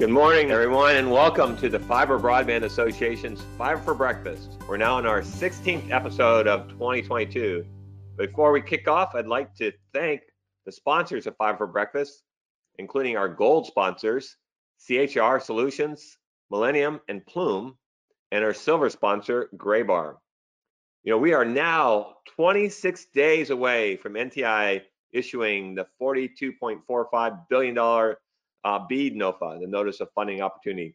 Good morning, everyone, and welcome to the Fiber Broadband Association's Fiber for Breakfast. We're now in our 16th episode of 2022. Before we kick off, I'd like to thank the sponsors of Fiber for Breakfast, including our gold sponsors, CHR Solutions, Millennium, and Plume, and our silver sponsor, Graybar. You know, we are now 26 days away from NTI issuing the $42.45 billion uh, BEAD NOFA, the Notice of Funding Opportunity.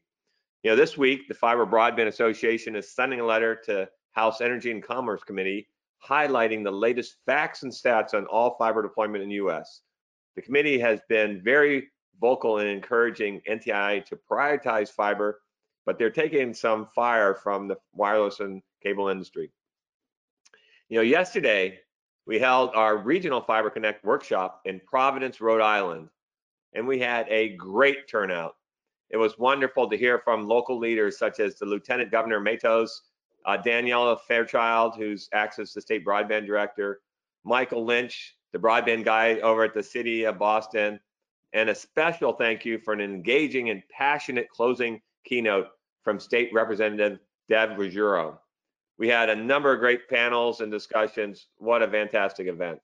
You know, this week, the Fiber Broadband Association is sending a letter to House Energy and Commerce Committee highlighting the latest facts and stats on all fiber deployment in the U.S. The committee has been very vocal in encouraging NTI to prioritize fiber, but they're taking some fire from the wireless and cable industry. You know, yesterday we held our regional Fiber Connect workshop in Providence, Rhode Island and we had a great turnout. It was wonderful to hear from local leaders such as the Lieutenant Governor Matos, uh, Daniela Fairchild, who's acts as the state broadband director, Michael Lynch, the broadband guy over at the city of Boston, and a special thank you for an engaging and passionate closing keynote from State Representative Deb Ruggiero. We had a number of great panels and discussions. What a fantastic event.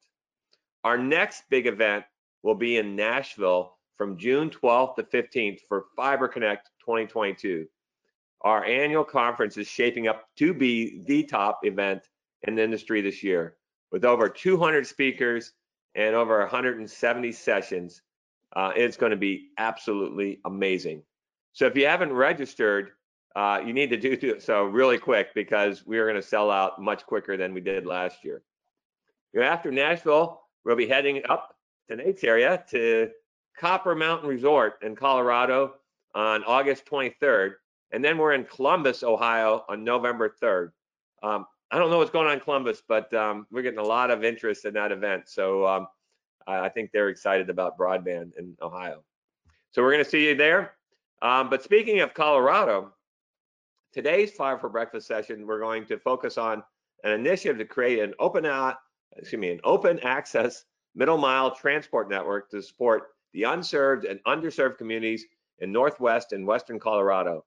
Our next big event will be in Nashville from June 12th to 15th for Fiber Connect 2022. Our annual conference is shaping up to be the top event in the industry this year with over 200 speakers and over 170 sessions. Uh, it's going to be absolutely amazing. So if you haven't registered, uh, you need to do so really quick because we are going to sell out much quicker than we did last year. After Nashville, we'll be heading up to Nate's area to Copper Mountain Resort in Colorado on August 23rd. And then we're in Columbus, Ohio on November 3rd. Um, I don't know what's going on in Columbus, but um, we're getting a lot of interest in that event. So um, I think they're excited about broadband in Ohio. So we're going to see you there. Um, but speaking of Colorado, today's Fiber for Breakfast session, we're going to focus on an initiative to create an open, excuse me, an open access middle mile transport network to support the unserved and underserved communities in Northwest and Western Colorado.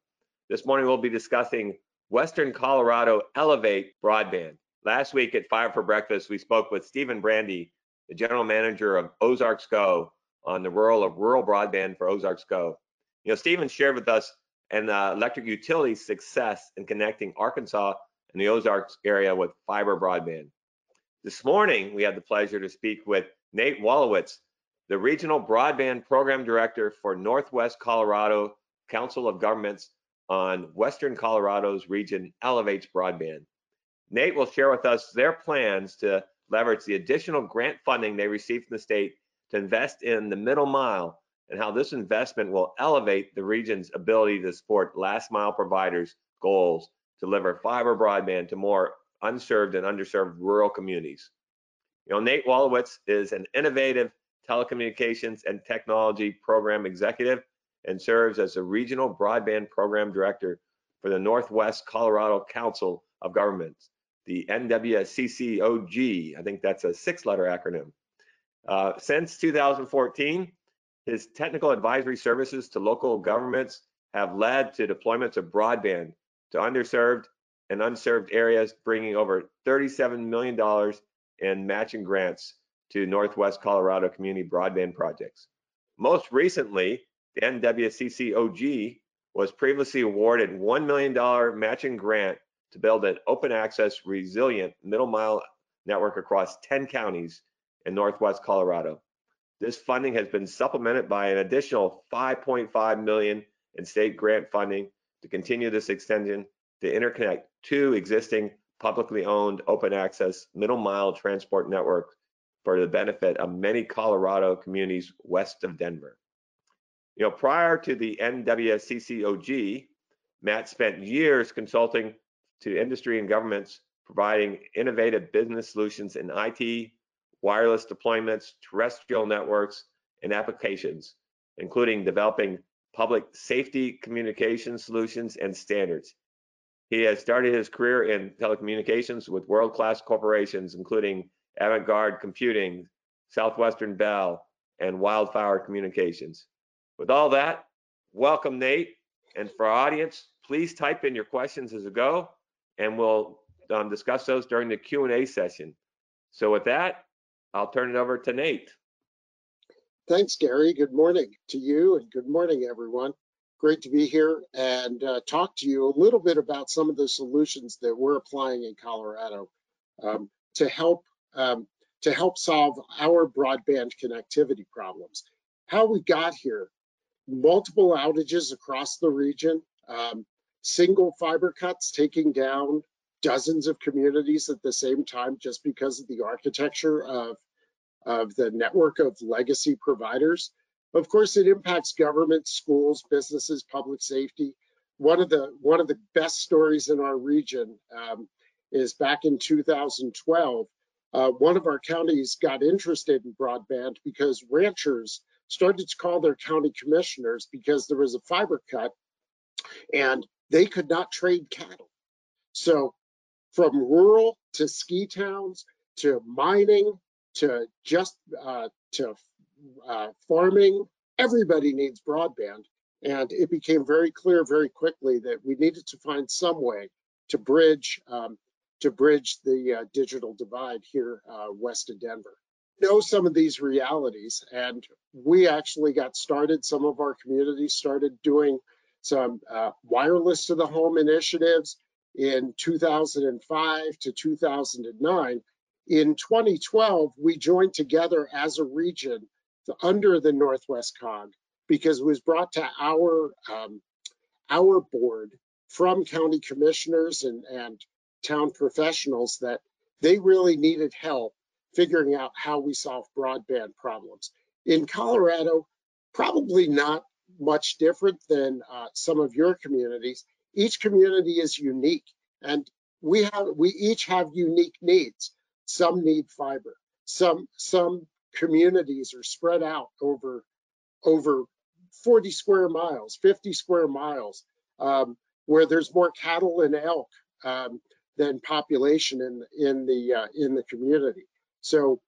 This morning we'll be discussing Western Colorado Elevate Broadband. Last week at Fiber for Breakfast, we spoke with Stephen Brandy, the general manager of Ozarks Go, on the role of rural broadband for Ozarks Go. You know, Stephen shared with us an uh, electric utility success in connecting Arkansas and the Ozarks area with fiber broadband. This morning, we had the pleasure to speak with Nate Walowitz, the Regional Broadband Program Director for Northwest Colorado Council of Governments on Western Colorado's region elevates broadband. Nate will share with us their plans to leverage the additional grant funding they received from the state to invest in the middle mile and how this investment will elevate the region's ability to support last mile providers' goals to deliver fiber broadband to more unserved and underserved rural communities. You know, Nate Walowitz is an innovative telecommunications and technology program executive and serves as the regional broadband program director for the Northwest Colorado Council of Governments, the NWCCOG. I think that's a six letter acronym. Uh, since 2014, his technical advisory services to local governments have led to deployments of broadband to underserved and unserved areas, bringing over $37 million in matching grants to Northwest Colorado Community Broadband Projects. Most recently, the NWCCOG was previously awarded $1 million matching grant to build an open access, resilient middle mile network across 10 counties in Northwest Colorado. This funding has been supplemented by an additional 5.5 million in state grant funding to continue this extension to interconnect two existing publicly owned open access middle mile transport networks for the benefit of many Colorado communities west of Denver. You know, prior to the NWCCOG, Matt spent years consulting to industry and governments providing innovative business solutions in IT, wireless deployments, terrestrial networks, and applications, including developing public safety communication solutions and standards. He has started his career in telecommunications with world-class corporations, including Avangard Computing, Southwestern Bell, and Wildfire Communications. With all that, welcome Nate. And for our audience, please type in your questions as we go, and we'll um, discuss those during the Q&A session. So with that, I'll turn it over to Nate. Thanks, Gary. Good morning to you and good morning, everyone. Great to be here and uh, talk to you a little bit about some of the solutions that we're applying in Colorado um, to help um, to help solve our broadband connectivity problems. How we got here, multiple outages across the region, um, single fiber cuts taking down dozens of communities at the same time just because of the architecture of, of the network of legacy providers. Of course, it impacts government, schools, businesses, public safety. One of the one of the best stories in our region um, is back in 2012. Uh, one of our counties got interested in broadband because ranchers started to call their county commissioners because there was a fiber cut and they could not trade cattle. So from rural to ski towns to mining to just uh, to uh, farming, everybody needs broadband. And it became very clear very quickly that we needed to find some way to bridge um, to bridge the uh, digital divide here uh, west of Denver. Know some of these realities, and we actually got started. Some of our communities started doing some uh, wireless to the home initiatives in 2005 to 2009. In 2012, we joined together as a region under the Northwest COG because it was brought to our um, our board from county commissioners and, and town professionals that they really needed help figuring out how we solve broadband problems. In Colorado, probably not much different than uh, some of your communities. Each community is unique, and we have we each have unique needs. Some need fiber. Some some communities are spread out over over 40 square miles, 50 square miles, um, where there's more cattle and elk um, than population in in the uh, in the community. So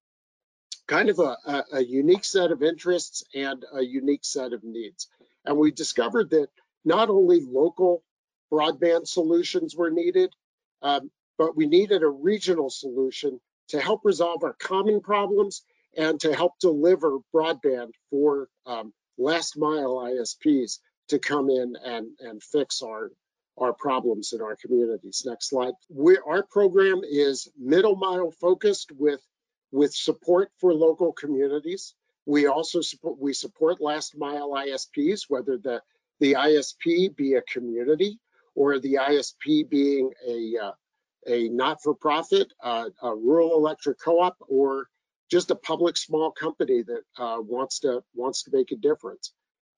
kind of a, a, a, unique set of interests and a unique set of needs. And we discovered that not only local broadband solutions were needed, um, but we needed a regional solution to help resolve our common problems and to help deliver broadband for um, last mile ISPs to come in and, and fix our, our problems in our communities. Next slide. We, our program is middle mile focused with, with support for local communities. We also support, we support last mile ISPs, whether the, the ISP be a community or the ISP being a, uh, a not-for-profit, uh, a rural electric co-op, or just a public small company that uh, wants to wants to make a difference.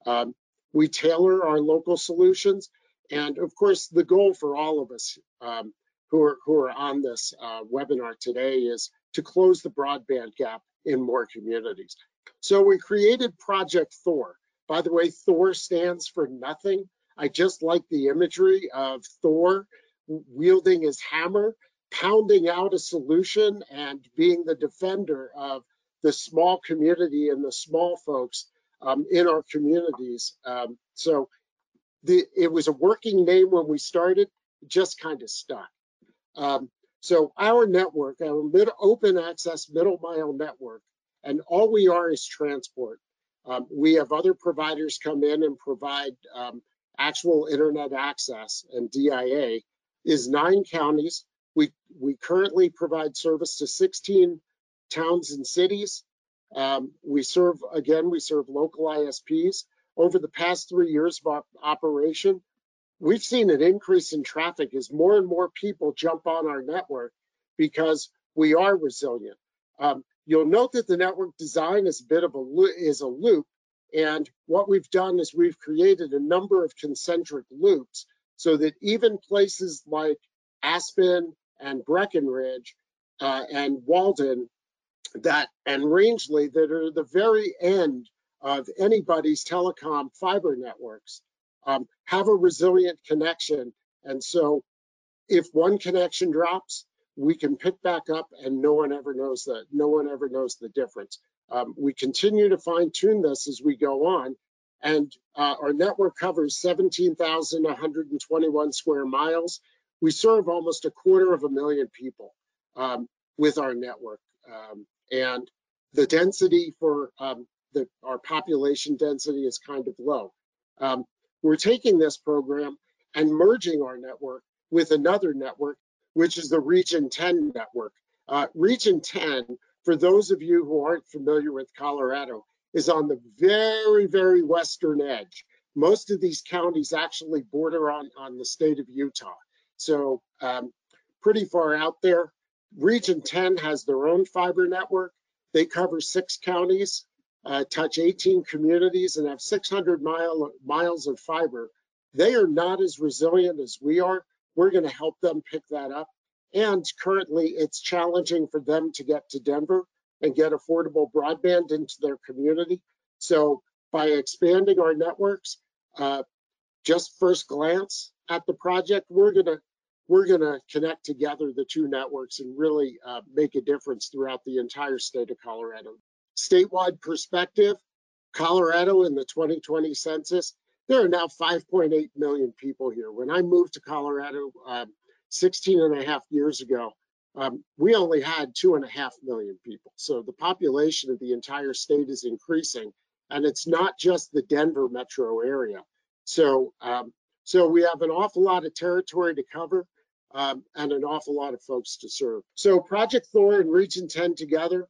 Um, we tailor our local solutions, and of course, the goal for all of us um, who are who are on this uh, webinar today is to close the broadband gap in more communities. So we created Project Thor. By the way, Thor stands for nothing. I just like the imagery of Thor wielding his hammer pounding out a solution and being the defender of the small community and the small folks um, in our communities. Um, so the, it was a working name when we started, just kind of stuck. Um, so our network, our mid, open access middle mile network, and all we are is transport. Um, we have other providers come in and provide um, actual internet access and DIA is nine counties we, we currently provide service to 16 towns and cities. Um, we serve, again, we serve local ISPs. Over the past three years of operation, we've seen an increase in traffic as more and more people jump on our network because we are resilient. Um, you'll note that the network design is a bit of a is a loop, and what we've done is we've created a number of concentric loops so that even places like Aspen and Breckenridge uh, and Walden that and Rangely that are the very end of anybody's telecom fiber networks um, have a resilient connection. And so if one connection drops, we can pick back up and no one ever knows that no one ever knows the difference. Um, we continue to fine tune this as we go on and uh, our network covers 17,121 square miles. We serve almost a quarter of a million people um, with our network. Um, and the density for um, the, our population density is kind of low. Um, we're taking this program and merging our network with another network, which is the Region 10 network. Uh, Region 10, for those of you who aren't familiar with Colorado, is on the very, very western edge. Most of these counties actually border on, on the state of Utah. So um, pretty far out there. Region 10 has their own fiber network. They cover six counties, uh, touch 18 communities, and have 600 mile, miles of fiber. They are not as resilient as we are. We're going to help them pick that up. And currently, it's challenging for them to get to Denver and get affordable broadband into their community. So by expanding our networks, uh, just first glance at the project, we're gonna we're gonna connect together the two networks and really uh, make a difference throughout the entire state of Colorado. Statewide perspective, Colorado in the 2020 census, there are now 5.8 million people here. When I moved to Colorado uh, 16 and a half years ago, um, we only had two and a half million people. So the population of the entire state is increasing, and it's not just the Denver metro area. So, um, so we have an awful lot of territory to cover um, and an awful lot of folks to serve. So Project Thor and Region 10 together,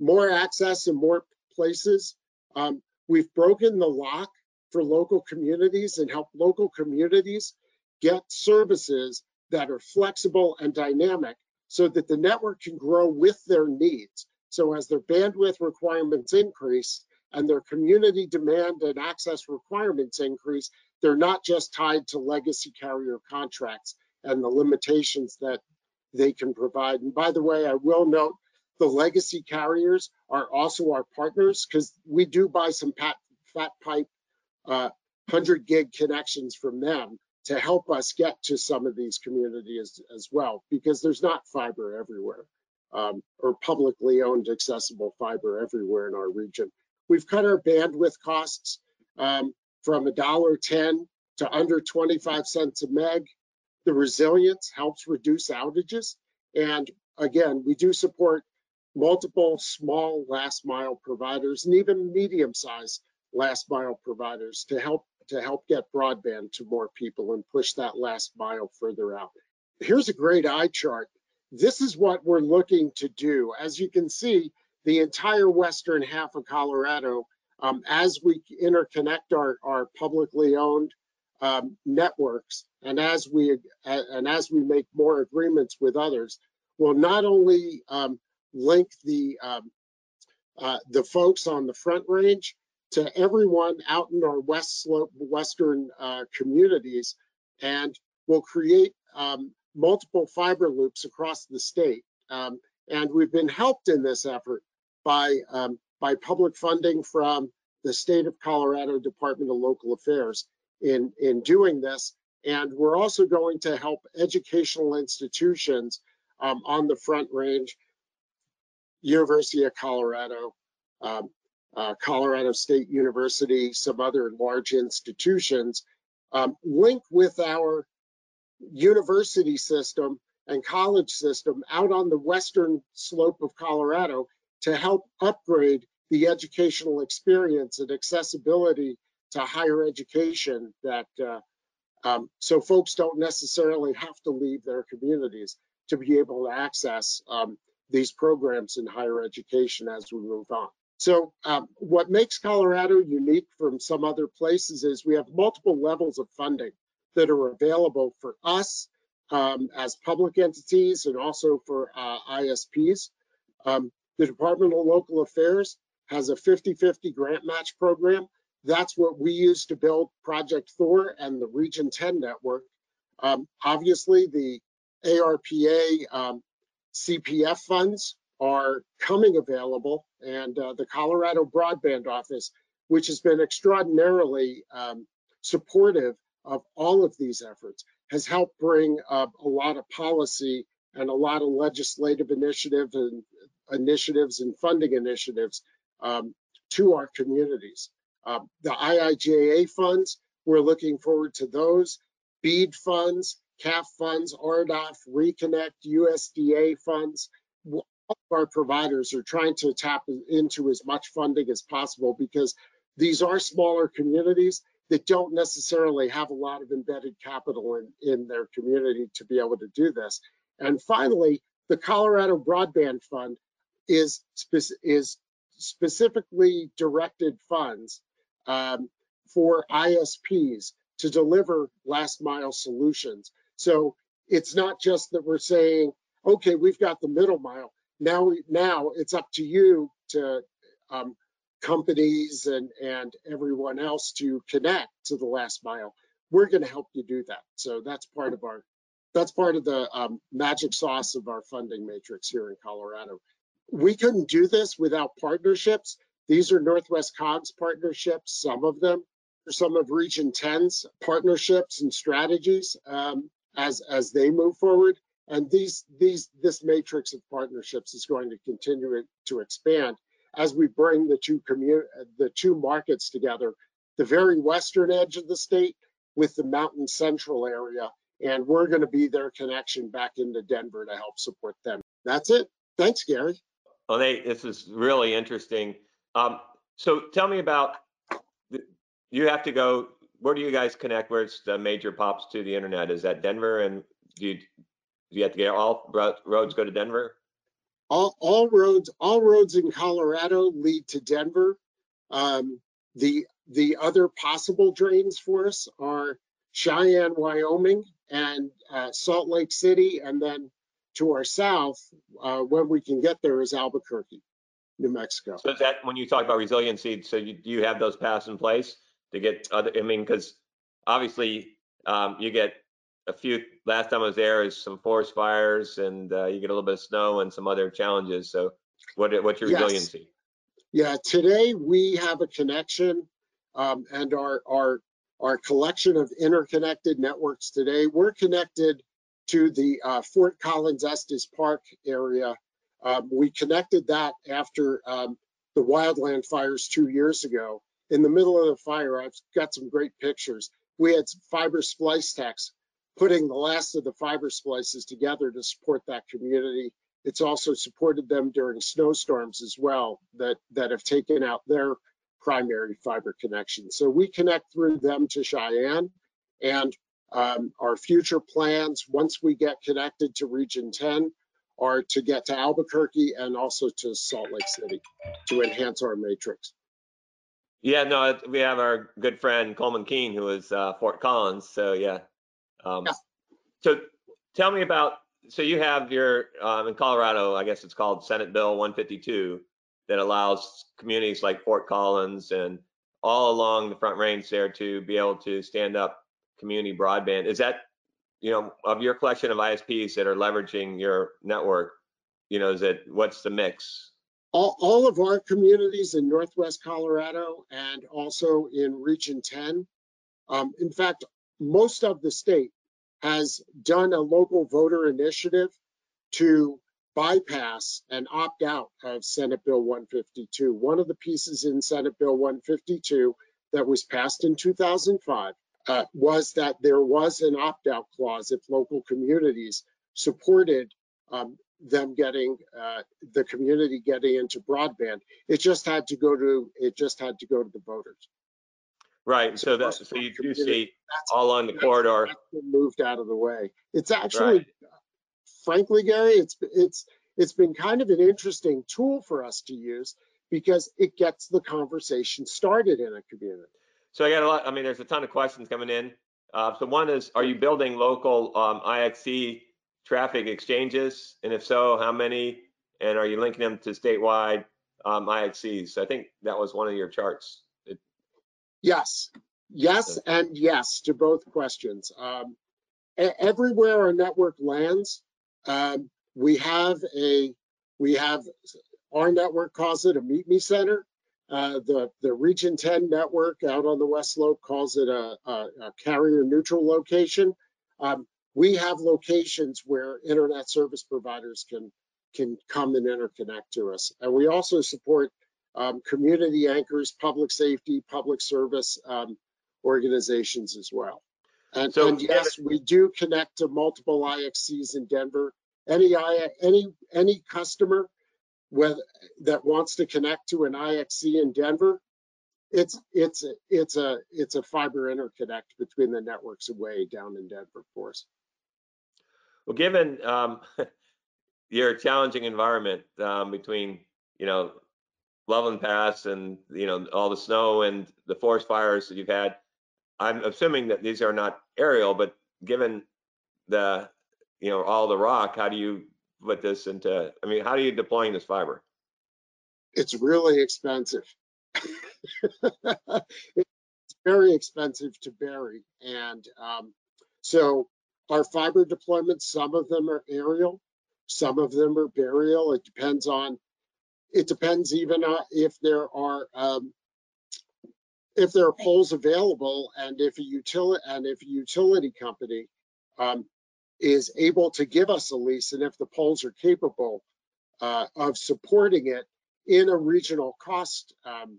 more access in more places. Um, we've broken the lock for local communities and help local communities get services that are flexible and dynamic so that the network can grow with their needs. So as their bandwidth requirements increase and their community demand and access requirements increase, they're not just tied to legacy carrier contracts and the limitations that they can provide. And by the way, I will note the legacy carriers are also our partners because we do buy some fat, fat pipe uh, 100 gig connections from them to help us get to some of these communities as well, because there's not fiber everywhere um, or publicly owned accessible fiber everywhere in our region. We've cut our bandwidth costs um, from $1.10 to under 25 cents a meg. The resilience helps reduce outages. And again, we do support multiple small last mile providers and even medium sized last mile providers to help to help get broadband to more people and push that last mile further out. Here's a great eye chart. This is what we're looking to do. As you can see, the entire western half of Colorado, um, as we interconnect our, our publicly owned um, networks and as we and as we make more agreements with others, will not only um, link the um, uh, the folks on the front range, to everyone out in our west slope, western uh, communities, and we'll create um, multiple fiber loops across the state. Um, and we've been helped in this effort by um, by public funding from the state of Colorado Department of Local Affairs in in doing this. And we're also going to help educational institutions um, on the Front Range, University of Colorado, um, uh, Colorado State University, some other large institutions, um, link with our university system and college system out on the western slope of Colorado to help upgrade the educational experience and accessibility to higher education that uh, um, so folks don't necessarily have to leave their communities to be able to access um, these programs in higher education as we move on. So um, what makes Colorado unique from some other places is we have multiple levels of funding that are available for us um, as public entities and also for uh, ISPs. Um, the Department of Local Affairs has a 50-50 grant match program. That's what we use to build Project Thor and the Region 10 network. Um, obviously, the ARPA CPF funds are coming available, and uh, the Colorado Broadband Office, which has been extraordinarily um, supportive of all of these efforts, has helped bring uh, a lot of policy and a lot of legislative initiative and initiatives and funding initiatives um, to our communities. Uh, the IIJA funds, we're looking forward to those. BEAD funds, CAF funds, RDOF, Reconnect, USDA funds. All of our providers are trying to tap into as much funding as possible because these are smaller communities that don't necessarily have a lot of embedded capital in, in their community to be able to do this. And finally, the Colorado Broadband Fund is, is specifically directed funds um, for ISPs to deliver last mile solutions. So it's not just that we're saying, okay, we've got the middle mile. Now, now it's up to you to um, companies and, and everyone else to connect to the last mile. We're going to help you do that. So that's part of our that's part of the um, magic sauce of our funding matrix here in Colorado. We couldn't do this without partnerships. These are Northwest COGS partnerships, some of them, some of Region 10's partnerships and strategies um, as, as they move forward. And these, these, this matrix of partnerships is going to continue to expand as we bring the two commun- the two markets together, the very western edge of the state with the mountain central area and we're going to be their connection back into Denver to help support them. That's it. Thanks, Gary. Well, Nate, this is really interesting. Um, so tell me about, you have to go, where do you guys connect? Where's the major pops to the internet? Is that Denver? And do you, do you have to get all roads go to Denver? All, all roads, all roads in Colorado lead to Denver. Um, the the other possible drains for us are Cheyenne, Wyoming, and uh, Salt Lake City, and then to our south, uh, when we can get there, is Albuquerque, New Mexico. So is that when you talk about resiliency? So you, do you have those paths in place to get other? I mean, because obviously um, you get a few. Last time I was there is some forest fires, and uh, you get a little bit of snow and some other challenges. So what what's your yes. resiliency? Yeah, today we have a connection, um, and our our our collection of interconnected networks today. We're connected to the uh, Fort Collins Estes Park area. Um, we connected that after um, the wildland fires two years ago. In the middle of the fire, I've got some great pictures. We had fiber splice techs putting the last of the fiber splices together to support that community. It's also supported them during snowstorms as well that, that have taken out their primary fiber connection. So we connect through them to Cheyenne and um, our future plans once we get connected to Region 10 are to get to Albuquerque and also to Salt Lake City to enhance our matrix. Yeah, no, we have our good friend Colman Keane who is uh, Fort Collins. So yeah. Um, yeah. So tell me about, so you have your, um, in Colorado, I guess it's called Senate Bill 152 that allows communities like Fort Collins and all along the Front Range there to be able to stand up community broadband. Is that, you know, of your collection of ISPs that are leveraging your network, you know, is it, what's the mix? All, all of our communities in Northwest Colorado and also in Region 10, um, in fact, most of the state has done a local voter initiative to bypass and opt out of Senate Bill 152. One of the pieces in Senate Bill 152 that was passed in 2005 uh, was that there was an opt out clause if local communities supported um, them getting uh, the community getting into broadband. It just had to go to it just had to go to the voters. Right. So that so you do see all on the corridor moved out of the way. It's actually right frankly, Gary, it's it's it's been kind of an interesting tool for us to use because it gets the conversation started in a community. So I got a lot. I mean, there's a ton of questions coming in. Uh, so one is, are you building local um, IXC traffic exchanges, and if so, how many? And are you linking them to statewide um, IXCs? I think that was one of your charts. It, yes, yes, and yes to both questions. Um, everywhere our network lands, um, we have a we have our network calls it a meet me center. Uh, the the Region 10 network out on the West Slope calls it a, a, a carrier neutral location. Um, we have locations where internet service providers can can come and interconnect to us, and we also support um, community anchors, public safety, public service um, organizations as well. And, so, and yes, we do connect to multiple IXCs in Denver. Any any any customer with, that wants to connect to an IXC in Denver, it's it's a, it's a it's a fiber interconnect between the networks away down in Denver for us. Well, given um, your challenging environment um, between you know Loveland Pass and you know all the snow and the forest fires that you've had, I'm assuming that these are not aerial, but given the you know all the rock, how do you put this into, I mean, how are you deploying this fiber? It's really expensive. it's very expensive to bury. And um, so our fiber deployments, some of them are aerial, some of them are burial. It depends on, it depends even uh, if there are um, if there are poles available and if a utility and if a utility company um, is able to give us a lease and if the poles are capable uh, of supporting it in a regional cost um,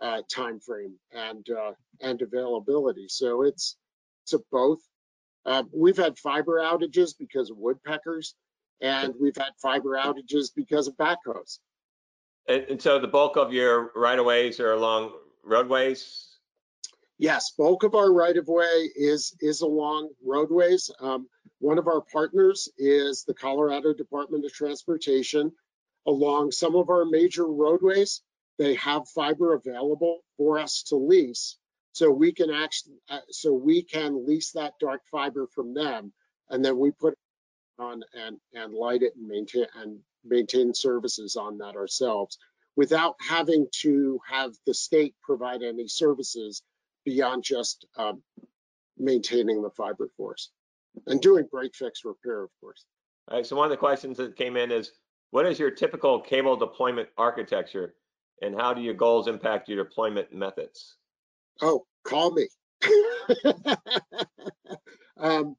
uh, time frame and uh, and availability. So it's it's a both. Uh, we've had fiber outages because of woodpeckers, and we've had fiber outages because of backhoes. And, and so the bulk of your right of ways are along roadways. Yes, bulk of our right of way is is along roadways. Um, one of our partners is the Colorado Department of Transportation. Along some of our major roadways, they have fiber available for us to lease. So we can actually, uh, so we can lease that dark fiber from them, and then we put it on and and light it and maintain and maintain services on that ourselves without having to have the state provide any services beyond just um, maintaining the fiber force and doing break fix repair, of course. All right. So one of the questions that came in is, what is your typical cable deployment architecture, and how do your goals impact your deployment methods? Oh, call me. um,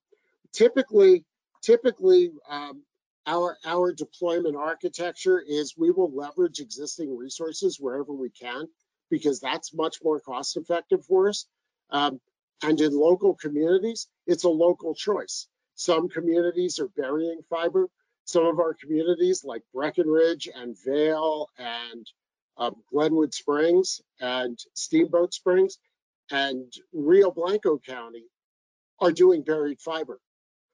typically, typically, um, our our deployment architecture is we will leverage existing resources wherever we can because that's much more cost effective for us. Um, and in local communities, it's a local choice. Some communities are burying fiber. Some of our communities, like Breckenridge and Vail and um, Glenwood Springs and Steamboat Springs and Rio Blanco County, are doing buried fiber.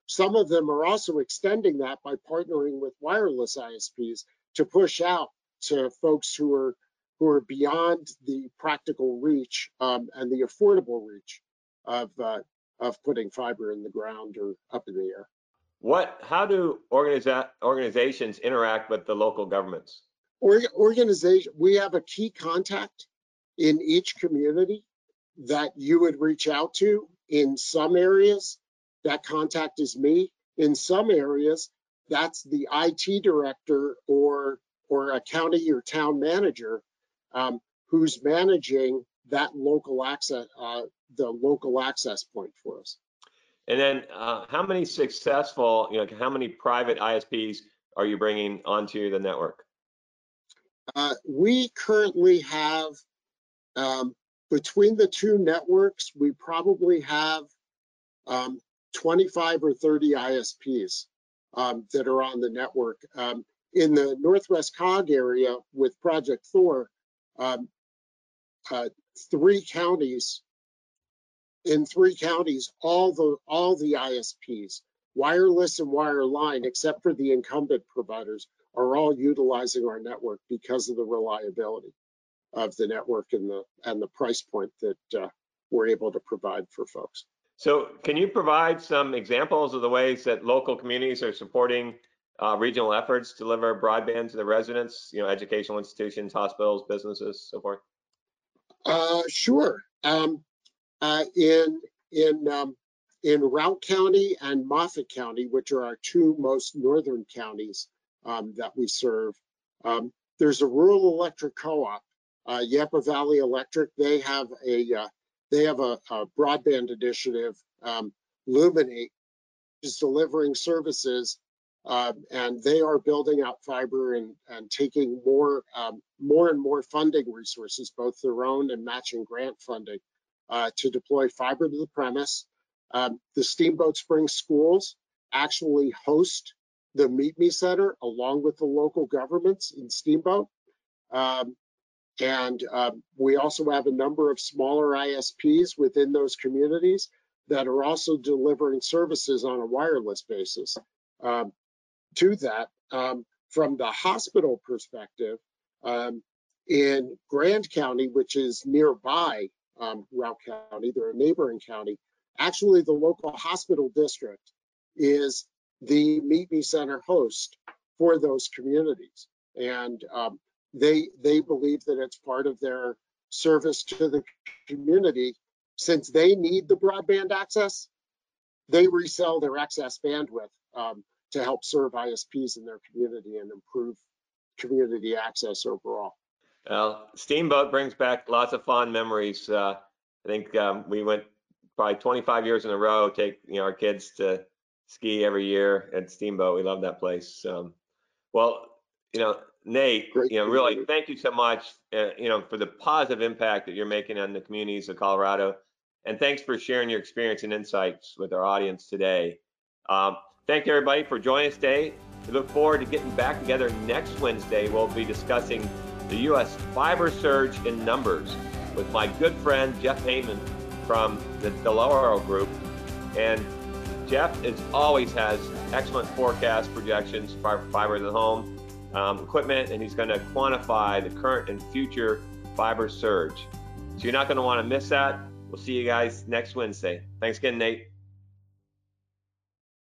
Some of them are also extending that by partnering with wireless ISPs to push out to folks who are who are beyond the practical reach um, and the affordable reach of uh, of putting fiber in the ground or up in the air. What? How do organiza- organizations interact with the local governments? Or, organization. We have a key contact in each community that you would reach out to. In some areas, that contact is me. In some areas, that's the IT director or or a county or town manager um, who's managing that local access, uh, the local access point for us. And then uh, how many successful, you know, how many private ISPs are you bringing onto the network? Uh, we currently have, um, between the two networks, we probably have um, 25 or 30 ISPs um, that are on the network. Um, in the Northwest COG area with Project Thor, um, uh, three counties, in three counties, all the all the ISPs, wireless and wireline, except for the incumbent providers, are all utilizing our network because of the reliability of the network and the and the price point that uh, we're able to provide for folks. So, can you provide some examples of the ways that local communities are supporting uh, regional efforts to deliver broadband to the residents? You know, educational institutions, hospitals, businesses, so forth. Uh, sure. Um, uh, in in um, in Routt County and Moffat County, which are our two most northern counties um, that we serve, um, there's a rural electric co-op, uh, Yampa Valley Electric. They have a uh, they have a, a broadband initiative, um, Luminate, is delivering services, um, and they are building out fiber and, and taking more um, more and more funding resources, both their own and matching grant funding, uh, to deploy fiber to the premise. Um, the Steamboat Springs schools actually host the Meet Me Center along with the local governments in Steamboat. Um, and um, we also have a number of smaller ISPs within those communities that are also delivering services on a wireless basis. Um, to that, um, from the hospital perspective, um, in Grand County, which is nearby um, Routt County, they're a neighboring county, actually the local hospital district is the Meet Me Center host for those communities. And um, they they believe that it's part of their service to the community. Since they need the broadband access, they resell their excess bandwidth um, to help serve ISPs in their community and improve community access overall. Well, Steamboat brings back lots of fond memories. Uh, I think um, we went probably 25 years in a row, take you know our kids to ski every year at Steamboat. We love that place. Um, well, you know, Nate, Great you know, really you. thank you so much, uh, you know, for the positive impact that you're making on the communities of Colorado. And thanks for sharing your experience and insights with our audience today. Um, thank you everybody for joining us today. We look forward to getting back together next Wednesday. We'll be discussing the U.S. fiber surge in numbers with my good friend Jeff Heynen from the Dell'Oro Group. And Jeff is always has excellent forecast projections for fiber to the home um, equipment, and he's going to quantify the current and future fiber surge. So you're not going to want to miss that. We'll see you guys next Wednesday. Thanks again, Nate.